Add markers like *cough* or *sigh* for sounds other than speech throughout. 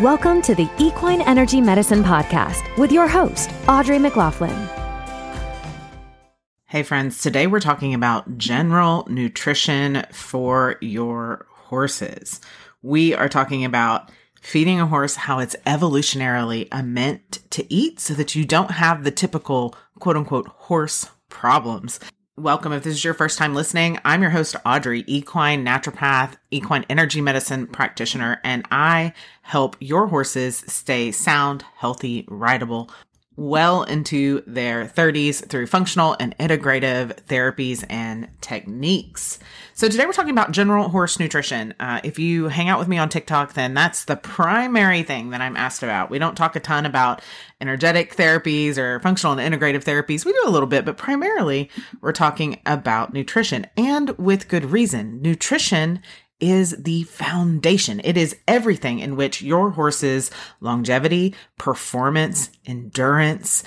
Welcome to the Equine Energy Medicine Podcast with your host, Audrey McLaughlin. Hey, friends, today we're talking about general nutrition for your horses. We are talking about feeding a horse how it's evolutionarily meant to eat so that you don't have the typical quote unquote horse problems. Welcome. If this is your first time listening, I'm your host, Audrey, equine naturopath, equine energy medicine practitioner, and I help your horses stay sound, healthy, rideable, well into their 30s through functional and integrative therapies and techniques. So today we're talking about general horse nutrition. Uh, if you hang out with me on TikTok, then that's the primary thing that I'm asked about. We don't talk a ton about energetic therapies or functional and integrative therapies. We do a little bit, but primarily we're talking about nutrition and with good reason. Nutrition is the foundation. It is everything in which your horse's longevity, performance, endurance,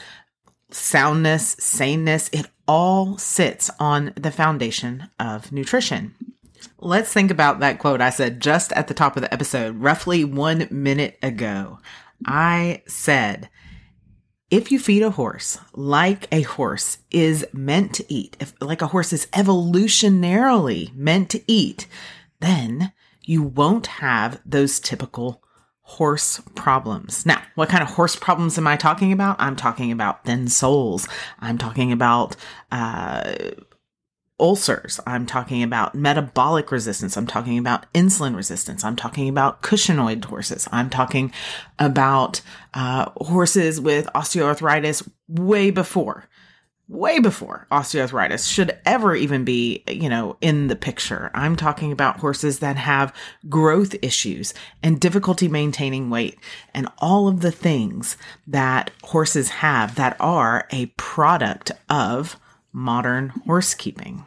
soundness, saneness, it all sits on the foundation of nutrition. Let's think about that quote I said just at the top of the episode, roughly one minute ago. I said, if you feed a horse like a horse is meant to eat, if like a horse is evolutionarily meant to eat, then you won't have those typical horse problems. Now, what kind of horse problems am I talking about? I'm talking about thin soles. I'm talking about, uh, ulcers. I'm talking about metabolic resistance. I'm talking about insulin resistance. I'm talking about Cushingoid horses. I'm talking about uh, horses with osteoarthritis way before way before osteoarthritis should ever even be, you know, in the picture. I'm talking about horses that have growth issues and difficulty maintaining weight and all of the things that horses have that are a product of modern horsekeeping.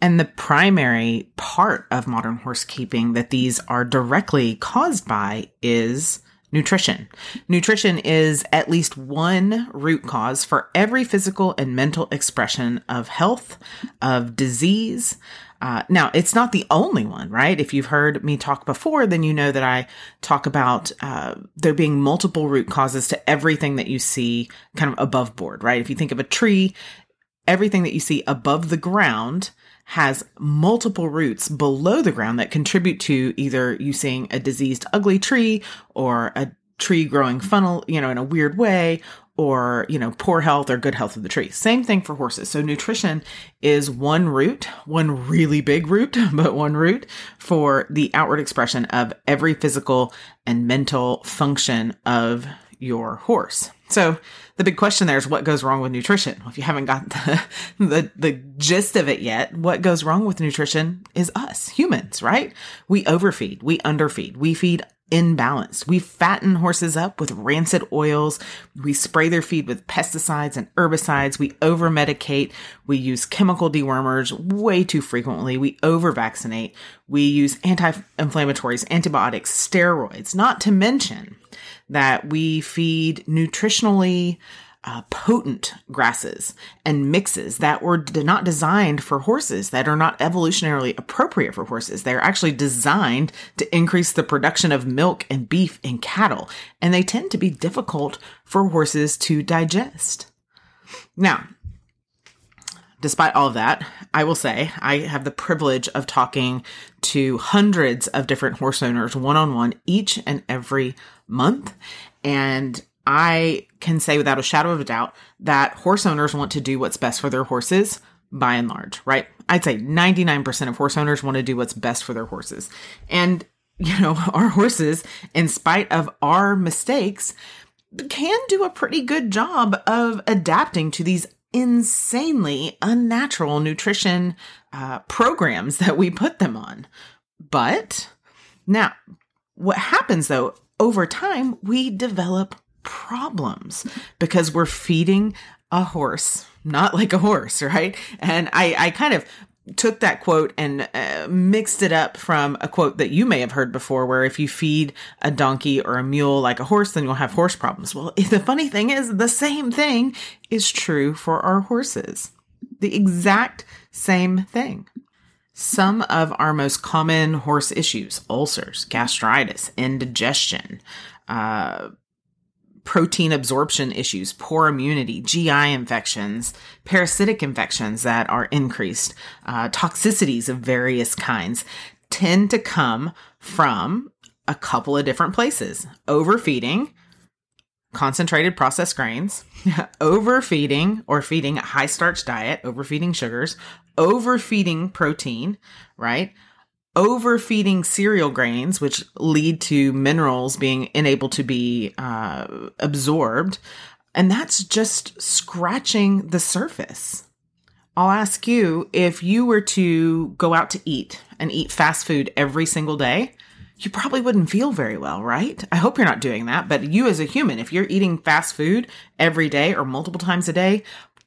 And the primary part of modern horsekeeping that these are directly caused by is Nutrition. Nutrition is at least one root cause for every physical and mental expression of health, of disease. Uh, now, it's not the only one, right? If you've heard me talk before, then you know that I talk about uh, there being multiple root causes to everything that you see kind of above board, right? If you think of a tree, everything that you see above the ground has multiple roots below the ground that contribute to either you seeing a diseased ugly tree or a tree growing funnel, you know, in a weird way or, you know, poor health or good health of the tree. Same thing for horses. So nutrition is one root, one really big root, *laughs* but one root for the outward expression of every physical and mental function of your horse. So the big question there is what goes wrong with nutrition? Well, if you haven't got *laughs* the, the, the gist of it yet, what goes wrong with nutrition is us, humans, right? We overfeed, we underfeed, we feed imbalanced. We fatten horses up with rancid oils. We spray their feed with pesticides and herbicides. We over medicate. We use chemical dewormers way too frequently. We over vaccinate. We use anti inflammatories, antibiotics, steroids, not to mention that we feed nutritionally uh, potent grasses and mixes that were d- not designed for horses, that are not evolutionarily appropriate for horses. They're actually designed to increase the production of milk and beef in cattle, and they tend to be difficult for horses to digest. Now, despite all of that, I will say I have the privilege of talking to hundreds of different horse owners one on one each and every month. And I can say without a shadow of a doubt that horse owners want to do what's best for their horses by and large, right? I'd say 99% of horse owners want to do what's best for their horses. And, you know, *laughs* our horses, in spite of our mistakes, can do a pretty good job of adapting to these insanely unnatural nutrition uh, programs that we put them on. But now, what happens though, over time, we develop problems because we're feeding a horse, not like a horse, right? And I, I kind of took that quote and uh, mixed it up from a quote that you may have heard before where if you feed a donkey or a mule like a horse then you'll have horse problems. Well *laughs* the funny thing is the same thing is true for our horses. The exact same thing. Some of our most common horse issues ulcers, gastritis, indigestion, uh, protein absorption issues, poor immunity, GI infections, parasitic infections that are increased, uh, toxicities of various kinds tend to come from a couple of different places overfeeding, concentrated processed grains, *laughs* overfeeding or feeding a high starch diet, overfeeding sugars, overfeeding protein, right? Overfeeding cereal grains, which lead to minerals being unable to be uh, absorbed. And that's just scratching the surface. I'll ask you if you were to go out to eat and eat fast food every single day, you probably wouldn't feel very well, right? I hope you're not doing that. But you as a human, if you're eating fast food every day or multiple times a day,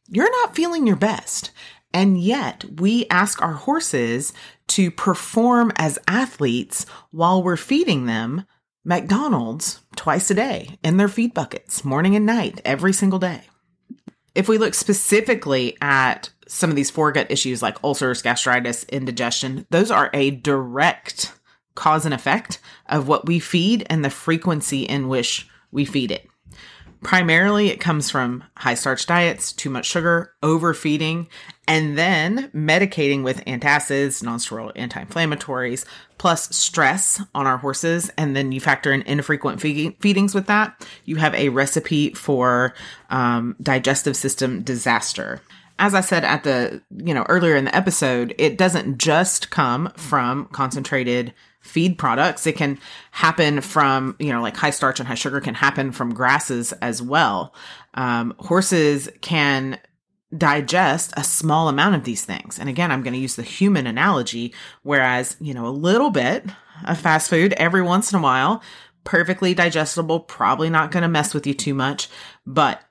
you're not feeling your best. And yet we ask our horses to perform as athletes while we're feeding them McDonald's twice a day in their feed buckets, morning and night, every single day. If we look specifically at some of these foregut issues like ulcers, gastritis, indigestion, those are a direct cause and effect of what we feed and the frequency in which we feed it. Primarily, it comes from high starch diets, too much sugar, overfeeding, and then medicating with antacids, nonsteroidal anti-inflammatories, plus stress on our horses. And then you factor in infrequent feedings with that. You have a recipe for um, digestive system disaster as I said at the, you know, earlier in the episode, it doesn't just come from concentrated feed products. It can happen from, you know, like high starch and high sugar can happen from grasses as well. Um, horses can digest a small amount of these things. And again, I'm going to use the human analogy, whereas, you know, a little bit of fast food every once in a while, perfectly digestible, probably not going to mess with you too much. But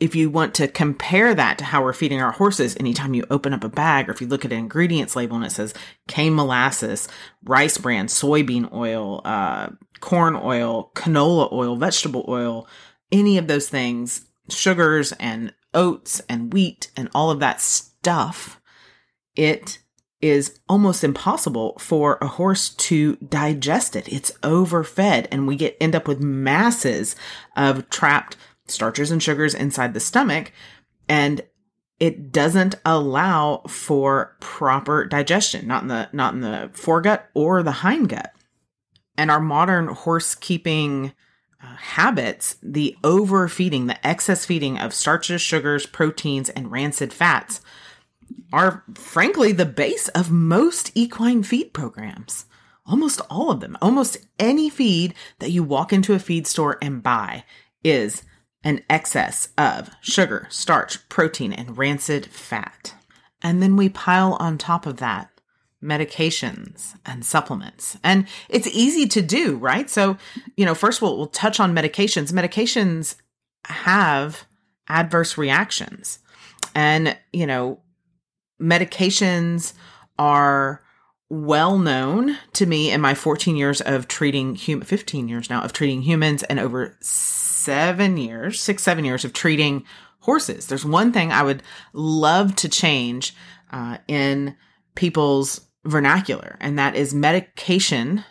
if you want to compare that to how we're feeding our horses, anytime you open up a bag or if you look at an ingredients label and it says cane molasses, rice bran, soybean oil, uh, corn oil, canola oil, vegetable oil, any of those things, sugars and oats and wheat and all of that stuff, it is almost impossible for a horse to digest it. It's overfed and we get end up with masses of trapped starches and sugars inside the stomach and it doesn't allow for proper digestion not in the not in the foregut or the hindgut. And our modern horse keeping uh, habits the overfeeding the excess feeding of starches sugars proteins and rancid fats are frankly the base of most equine feed programs. Almost all of them. Almost any feed that you walk into a feed store and buy is an excess of sugar, starch, protein, and rancid fat. And then we pile on top of that medications and supplements. And it's easy to do, right? So, you know, first we'll, we'll touch on medications. Medications have adverse reactions. And, you know, medications are well known to me in my 14 years of treating human 15 years now of treating humans and over seven years, six, seven years of treating horses. There's one thing I would love to change uh, in people's vernacular, and that is medication.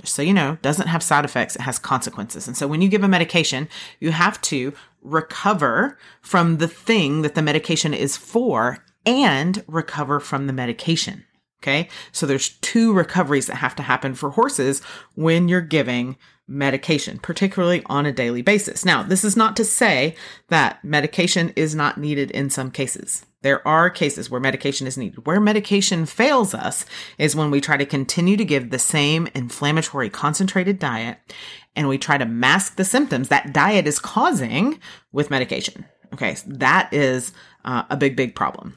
Just so you know, doesn't have side effects, it has consequences. And so when you give a medication, you have to recover from the thing that the medication is for and recover from the medication. Okay. So there's two recoveries that have to happen for horses when you're giving medication, particularly on a daily basis. Now, this is not to say that medication is not needed in some cases. There are cases where medication is needed. Where medication fails us is when we try to continue to give the same inflammatory concentrated diet and we try to mask the symptoms that diet is causing with medication. Okay, so that is uh, a big, big problem.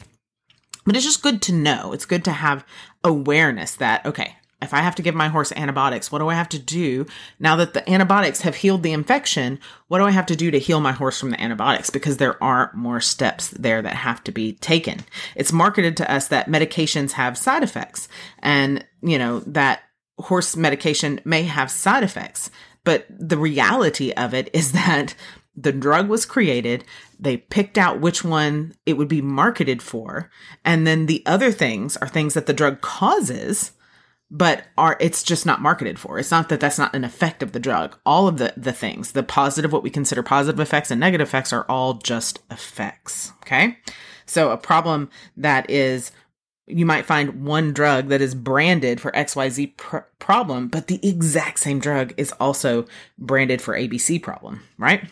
But it's just good to know. It's good to have awareness that, okay, if I have to give my horse antibiotics, what do I have to do now that the antibiotics have healed the infection? What do I have to do to heal my horse from the antibiotics? Because there are more steps there that have to be taken. It's marketed to us that medications have side effects and, you know, that horse medication may have side effects. But the reality of it is *laughs* that the drug was created, they picked out which one it would be marketed for, and then the other things are things that the drug causes but are it's just not marketed for. It's not that that's not an effect of the drug. All of the the things, the positive what we consider positive effects and negative effects are all just effects, okay? So a problem that is you might find one drug that is branded for XYZ pr- problem, but the exact same drug is also branded for ABC problem, right?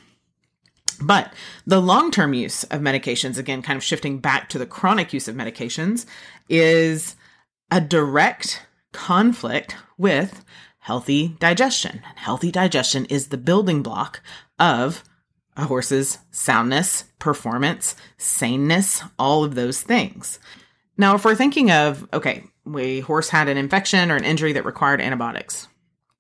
But the long term use of medications, again, kind of shifting back to the chronic use of medications, is a direct conflict with healthy digestion. Healthy digestion is the building block of a horse's soundness, performance, saneness, all of those things. Now, if we're thinking of, okay, we horse had an infection or an injury that required antibiotics.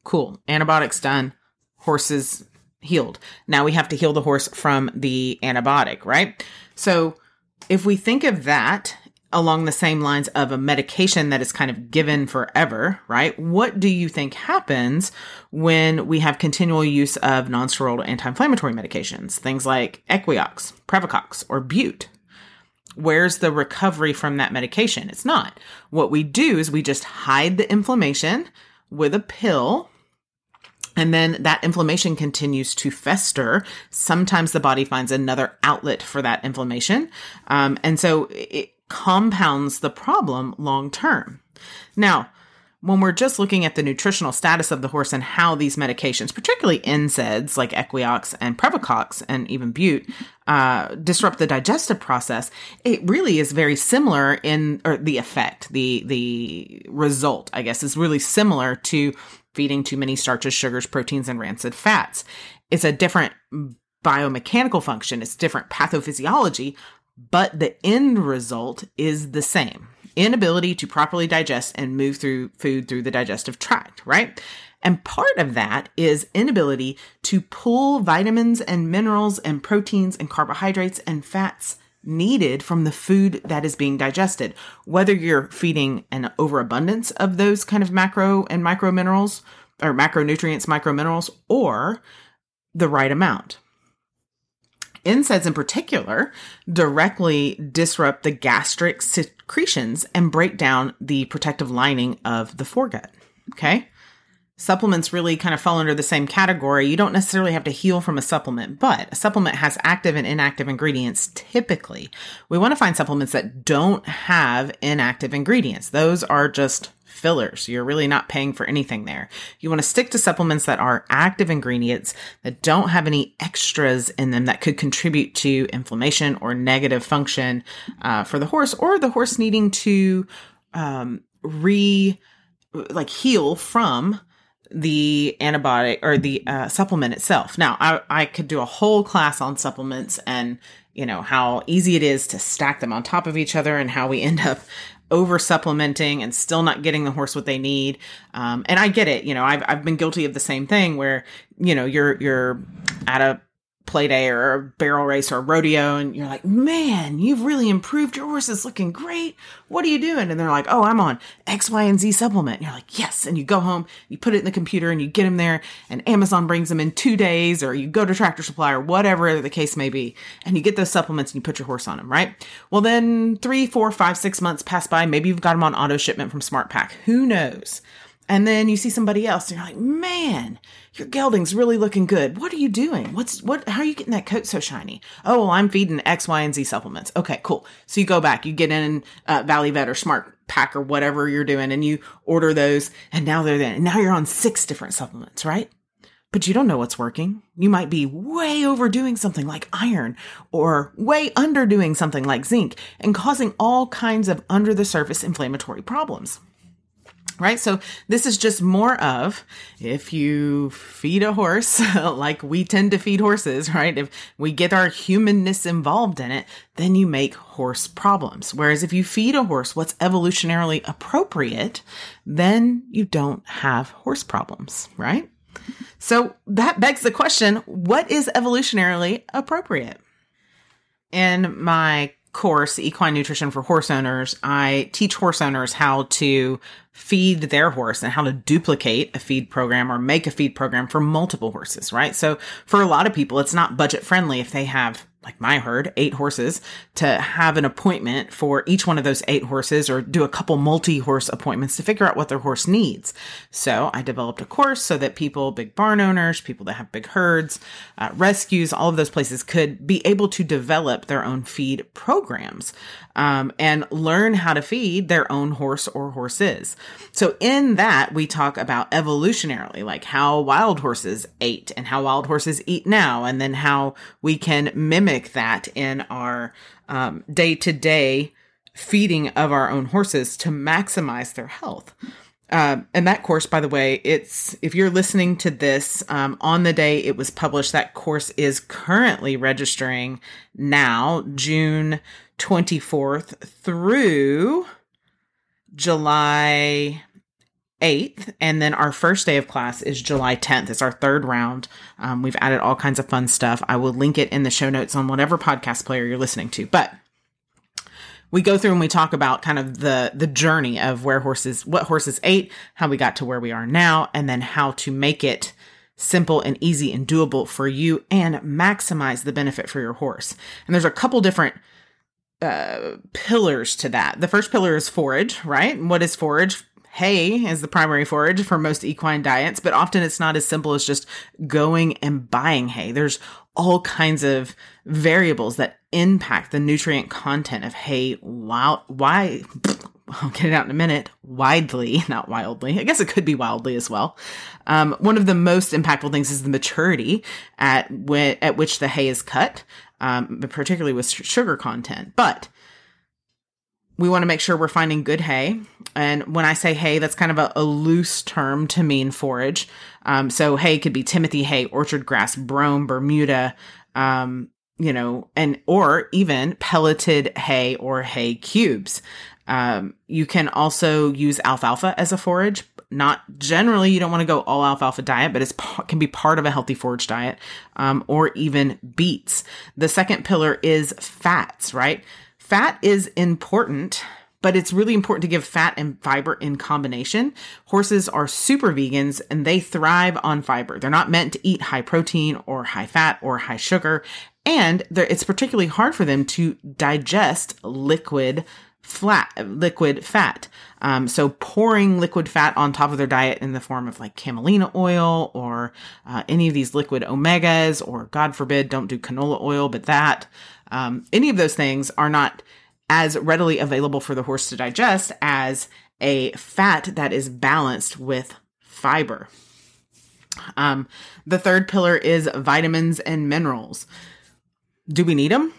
Cool. Antibiotics done. Horses healed. Now we have to heal the horse from the antibiotic, right? So if we think of that along the same lines of a medication that is kind of given forever, right? What do you think happens when we have continual use of nonsteroidal anti-inflammatory medications? Things like Equioxx, Previcox, or Bute, where's the recovery from that medication? It's not. What we do is we just hide the inflammation with a pill. And then that inflammation continues to fester. Sometimes the body finds another outlet for that inflammation. Um, and so it compounds the problem long term. Now, when we're just looking at the nutritional status of the horse and how these medications, particularly NSAIDs like Equioxx and Previcox and even Bute, uh, disrupt the digestive process, it really is very similar in or the effect, the the result, I guess, is really similar to feeding too many starches, sugars, proteins, and rancid fats. It's a different biomechanical function. It's different pathophysiology, but the end result is the same inability to properly digest and move through food through the digestive tract, right? And part of that is inability to pull vitamins and minerals and proteins and carbohydrates and fats needed from the food that is being digested. Whether you're feeding an overabundance of those kind of macro and micro minerals or macronutrients, micro minerals, or the right amount. NSAIDs in particular directly disrupt the gastric secretions and break down the protective lining of the foregut. Okay. Supplements really kind of fall under the same category. You don't necessarily have to heal from a supplement, but a supplement has active and inactive ingredients typically. We want to find supplements that don't have inactive ingredients. Those are just fillers. You're really not paying for anything there. You want to stick to supplements that are active ingredients that don't have any extras in them that could contribute to inflammation or negative function uh, for the horse or the horse needing to um, re like heal from the antibiotic or the uh, supplement itself. Now, I, I could do a whole class on supplements and you know how easy it is to stack them on top of each other and how we *laughs* end up over supplementing and still not getting the horse what they need. Um, and I get it. You know, I've, I've been guilty of the same thing where, you know, you're, you're at a play day or a barrel race or a rodeo and you're like, man, you've really improved. Your horse is looking great. What are you doing? And they're like, oh, I'm on X, Y, and Z supplement. And you're like, yes. And you go home, you put it in the computer and you get them there and Amazon brings them in two days or you go to Tractor Supply or whatever the case may be. And you get those supplements and you put your horse on them, right? Well, then three, four, five, six months pass by. Maybe you've got them on auto shipment from SmartPak. Who knows? And then you see somebody else and you're like, man, your gelding's really looking good. What are you doing? What's what? How are you getting that coat so shiny? Oh, well, I'm feeding X, Y, and Z supplements. Okay, cool. So you go back, you get in uh, Valley Vet or Smart Pack or whatever you're doing, and you order those, and now they're there. And now you're on six different supplements, right? But you don't know what's working. You might be way overdoing something like iron or way underdoing something like zinc and causing all kinds of under the surface inflammatory problems right? So this is just more of if you feed a horse *laughs* like we tend to feed horses, right? If we get our humanness involved in it, then you make horse problems. Whereas if you feed a horse what's evolutionarily appropriate, then you don't have horse problems, right? So that begs the question, what is evolutionarily appropriate? In my course, Equine Nutrition for Horse Owners, I teach horse owners how to feed their horse and how to duplicate a feed program or make a feed program for multiple horses, right? So for a lot of people, it's not budget friendly if they have like my herd, eight horses, to have an appointment for each one of those eight horses or do a couple multi horse appointments to figure out what their horse needs. So I developed a course so that people, big barn owners, people that have big herds, uh, rescues, all of those places could be able to develop their own feed programs um, and learn how to feed their own horse or horses. So in that, we talk about evolutionarily, like how wild horses ate and how wild horses eat now, and then how we can mimic that in our day to day feeding of our own horses to maximize their health. Um, and that course, by the way, it's if you're listening to this um, on the day it was published, that course is currently registering now, June 24th through July 8th. And then our first day of class is July 10th. It's our third round. Um, we've added all kinds of fun stuff. I will link it in the show notes on whatever podcast player you're listening to. But we go through and we talk about kind of the the journey of where horses what horses ate how we got to where we are now and then how to make it simple and easy and doable for you and maximize the benefit for your horse and there's a couple different uh, pillars to that the first pillar is forage right what is forage hay is the primary forage for most equine diets but often it's not as simple as just going and buying hay there's all kinds of variables that impact the nutrient content of hay why *laughs* I'll get it out in a minute. Widely, *laughs* not wildly. I guess it could be wildly as well. Um, one of the most impactful things is the maturity at at which the hay is cut, um, particularly with sugar content. But we want to make sure we're finding good hay. And when I say hay, that's kind of a, a loose term to mean forage. Um, so hay could be Timothy hay, orchard grass, brome, Bermuda, um, you know, and or even pelleted hay or hay cubes. Um, you can also use alfalfa as a forage. Not generally, you don't want to go all alfalfa diet, but it can be part of a healthy forage diet, um, or even beets. The second pillar is fats, right? Fat is important but it's really important to give fat and fiber in combination. Horses are super vegans and they thrive on fiber. They're not meant to eat high protein or high fat or high sugar. And it's particularly hard for them to digest liquid flat liquid fat. Um, so pouring liquid fat on top of their diet in the form of like camelina oil or uh, any of these liquid omegas, or God forbid, don't do canola oil, but that um, any of those things are not as readily available for the horse to digest as a fat that is balanced with fiber. Um, the third pillar is vitamins and minerals. Do we need them?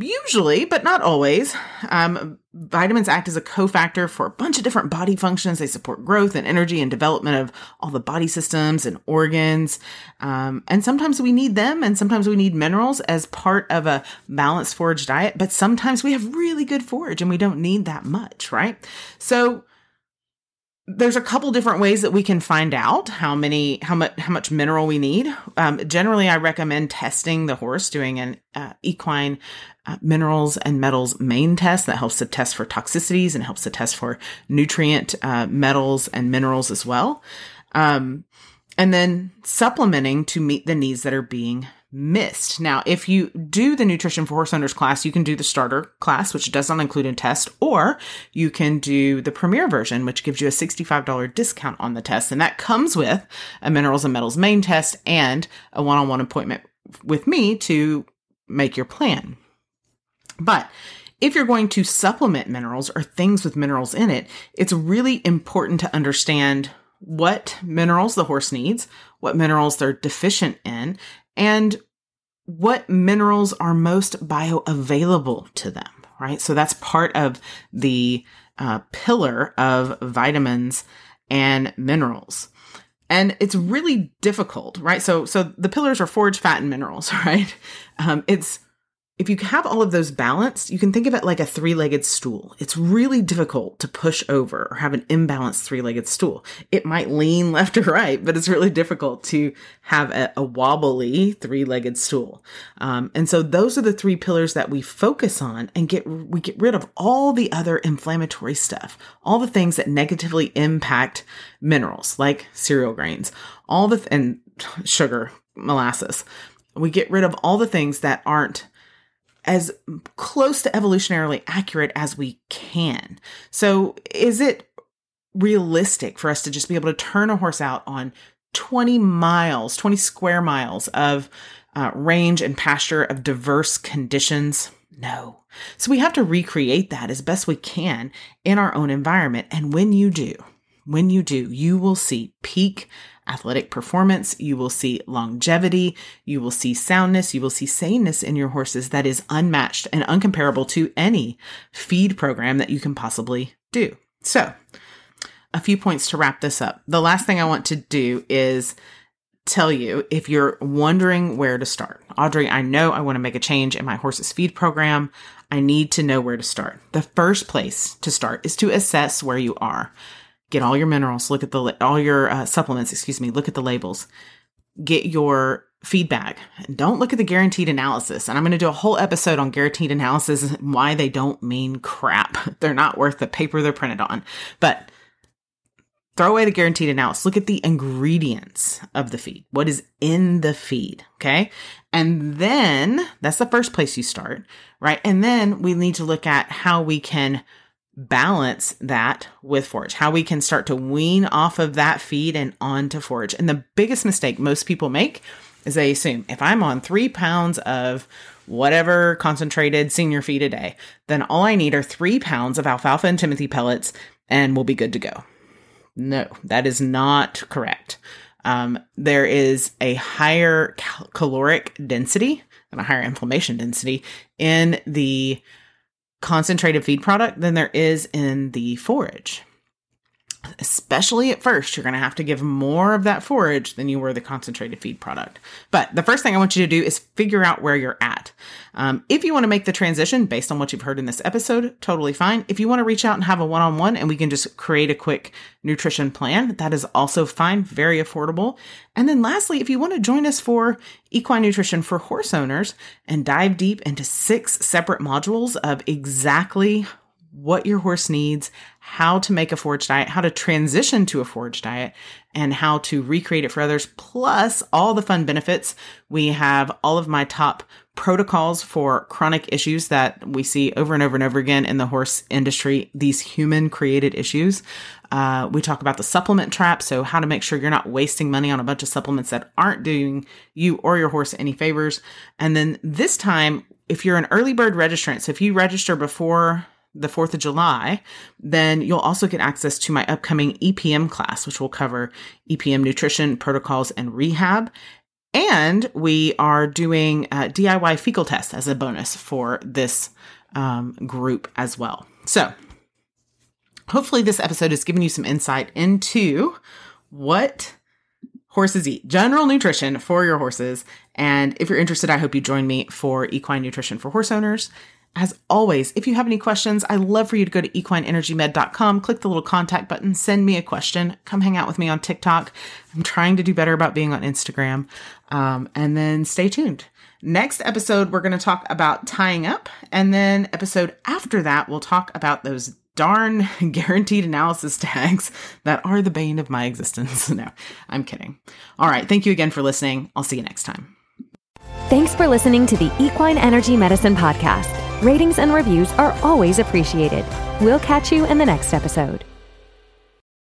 Usually, but not always. Um, vitamins act as a cofactor for a bunch of different body functions. They support growth and energy and development of all the body systems and organs. Um, and sometimes we need them, and sometimes we need minerals as part of a balanced forage diet. But sometimes we have really good forage and we don't need that much, right? So there's a couple different ways that we can find out how many how much how much mineral we need. Um, generally i recommend testing the horse doing an uh, equine uh, minerals and metals mane test that helps to test for toxicities and helps to test for nutrient uh, metals and minerals as well. Um, and then supplementing to meet the needs that are being missed. Now, if you do the nutrition for horse owners class, you can do the starter class, which does not include a test, or you can do the premier version, which gives you a $65 discount on the test. And that comes with a minerals and metals mane test and a one-on-one appointment with me to make your plan. But if you're going to supplement minerals or things with minerals in it, it's really important to understand what minerals the horse needs, what minerals they're deficient in, and what minerals are most bioavailable to them, right? So that's part of the uh, pillar of vitamins and minerals. And it's really difficult, right? So, so the pillars are forage, fat, and minerals, *laughs* right? Um, it's if you have all of those balanced, you can think of it like a three legged stool. It's really difficult to push over or have an imbalanced three legged stool. It might lean *laughs* left or right, but it's really difficult to have a, a wobbly three legged stool. Um, and so those are the three pillars that we focus on and get, we get rid of all the other inflammatory stuff, all the things that negatively impact minerals like cereal grains, all the, th- and sugar, molasses. We get rid of all the things that aren't as close to evolutionarily accurate as we can. So, is it realistic for us to just be able to turn a horse out on 20 miles, 20 square miles of uh, range and pasture of diverse conditions? No. So, we have to recreate that as best we can in our own environment. And when you do, when you do, you will see peak athletic performance, you will see longevity, you will see soundness, you will see saneness in your horses that is unmatched and uncomparable to any feed program that you can possibly do. So, a few points to wrap this up. The last thing I want to do is tell you if you're wondering where to start. Audrey, I know I want to make a change in my horse's feed program. I need to know where to start. The first place to start is to assess where you are get all your minerals, look at the, all your uh, supplements, excuse me, look at the labels, get your feedback. Don't look at the guaranteed analysis. And I'm going to do a whole episode on guaranteed analysis and why they don't mean crap. *laughs* They're not worth the paper they're printed on. But throw away the guaranteed analysis. Look at the ingredients of the feed. What is in the feed? Okay. And then that's the first place you start, right? And then we need to look at how we can balance that with forage, how we can start to wean off of that feed and onto forage. And the biggest mistake most people make is they assume if I'm on three pounds of whatever concentrated senior feed a day, then all I need are three pounds of alfalfa and Timothy pellets and we'll be good to go. No, that is not correct. Um, there is a higher cal- caloric density and a higher inflammation density in the concentrated feed product than there is in the forage especially at first, you're going to have to give more of that forage than you were the concentrated feed product. But the first thing I want you to do is figure out where you're at. Um, if you want to make the transition based on what you've heard in this episode, totally fine. If you want to reach out and have a one on one and we can just create a quick nutrition plan, that is also fine, very affordable. And then lastly, if you want to join us for equine nutrition for horse owners and dive deep into six separate modules of exactly what your horse needs, how to make a forage diet, how to transition to a forage diet, and how to recreate it for others, plus all the fun benefits. We have all of my top protocols for chronic issues that we see over and over and over again in the horse industry, these human created issues. Uh, we talk about the supplement trap, so how to make sure you're not wasting money on a bunch of supplements that aren't doing you or your horse any favors. And then this time, if you're an early bird registrant, so if you register before the 4th of July, then you'll also get access to my upcoming EPM class, which will cover EPM nutrition protocols and rehab. And we are doing DIY fecal test as a bonus for this um, group as well. So, hopefully, this episode has given you some insight into what horses eat, general nutrition for your horses. And if you're interested, I hope you join me for equine nutrition for horse owners. As always, if you have any questions, I'd love for you to go to equineenergymed.com, click the little contact button, send me a question, come hang out with me on TikTok. I'm trying to do better about being on Instagram. Um, and then stay tuned. Next episode, we're going to talk about tying up. And then episode after that, we'll talk about those darn *laughs* guaranteed analysis tags that are the bane of my existence. *laughs* no, I'm kidding. All right. Thank you again for listening. I'll see you next time. Thanks for listening to the Equine Energy Medicine Podcast. Ratings and reviews are always appreciated. We'll catch you in the next episode.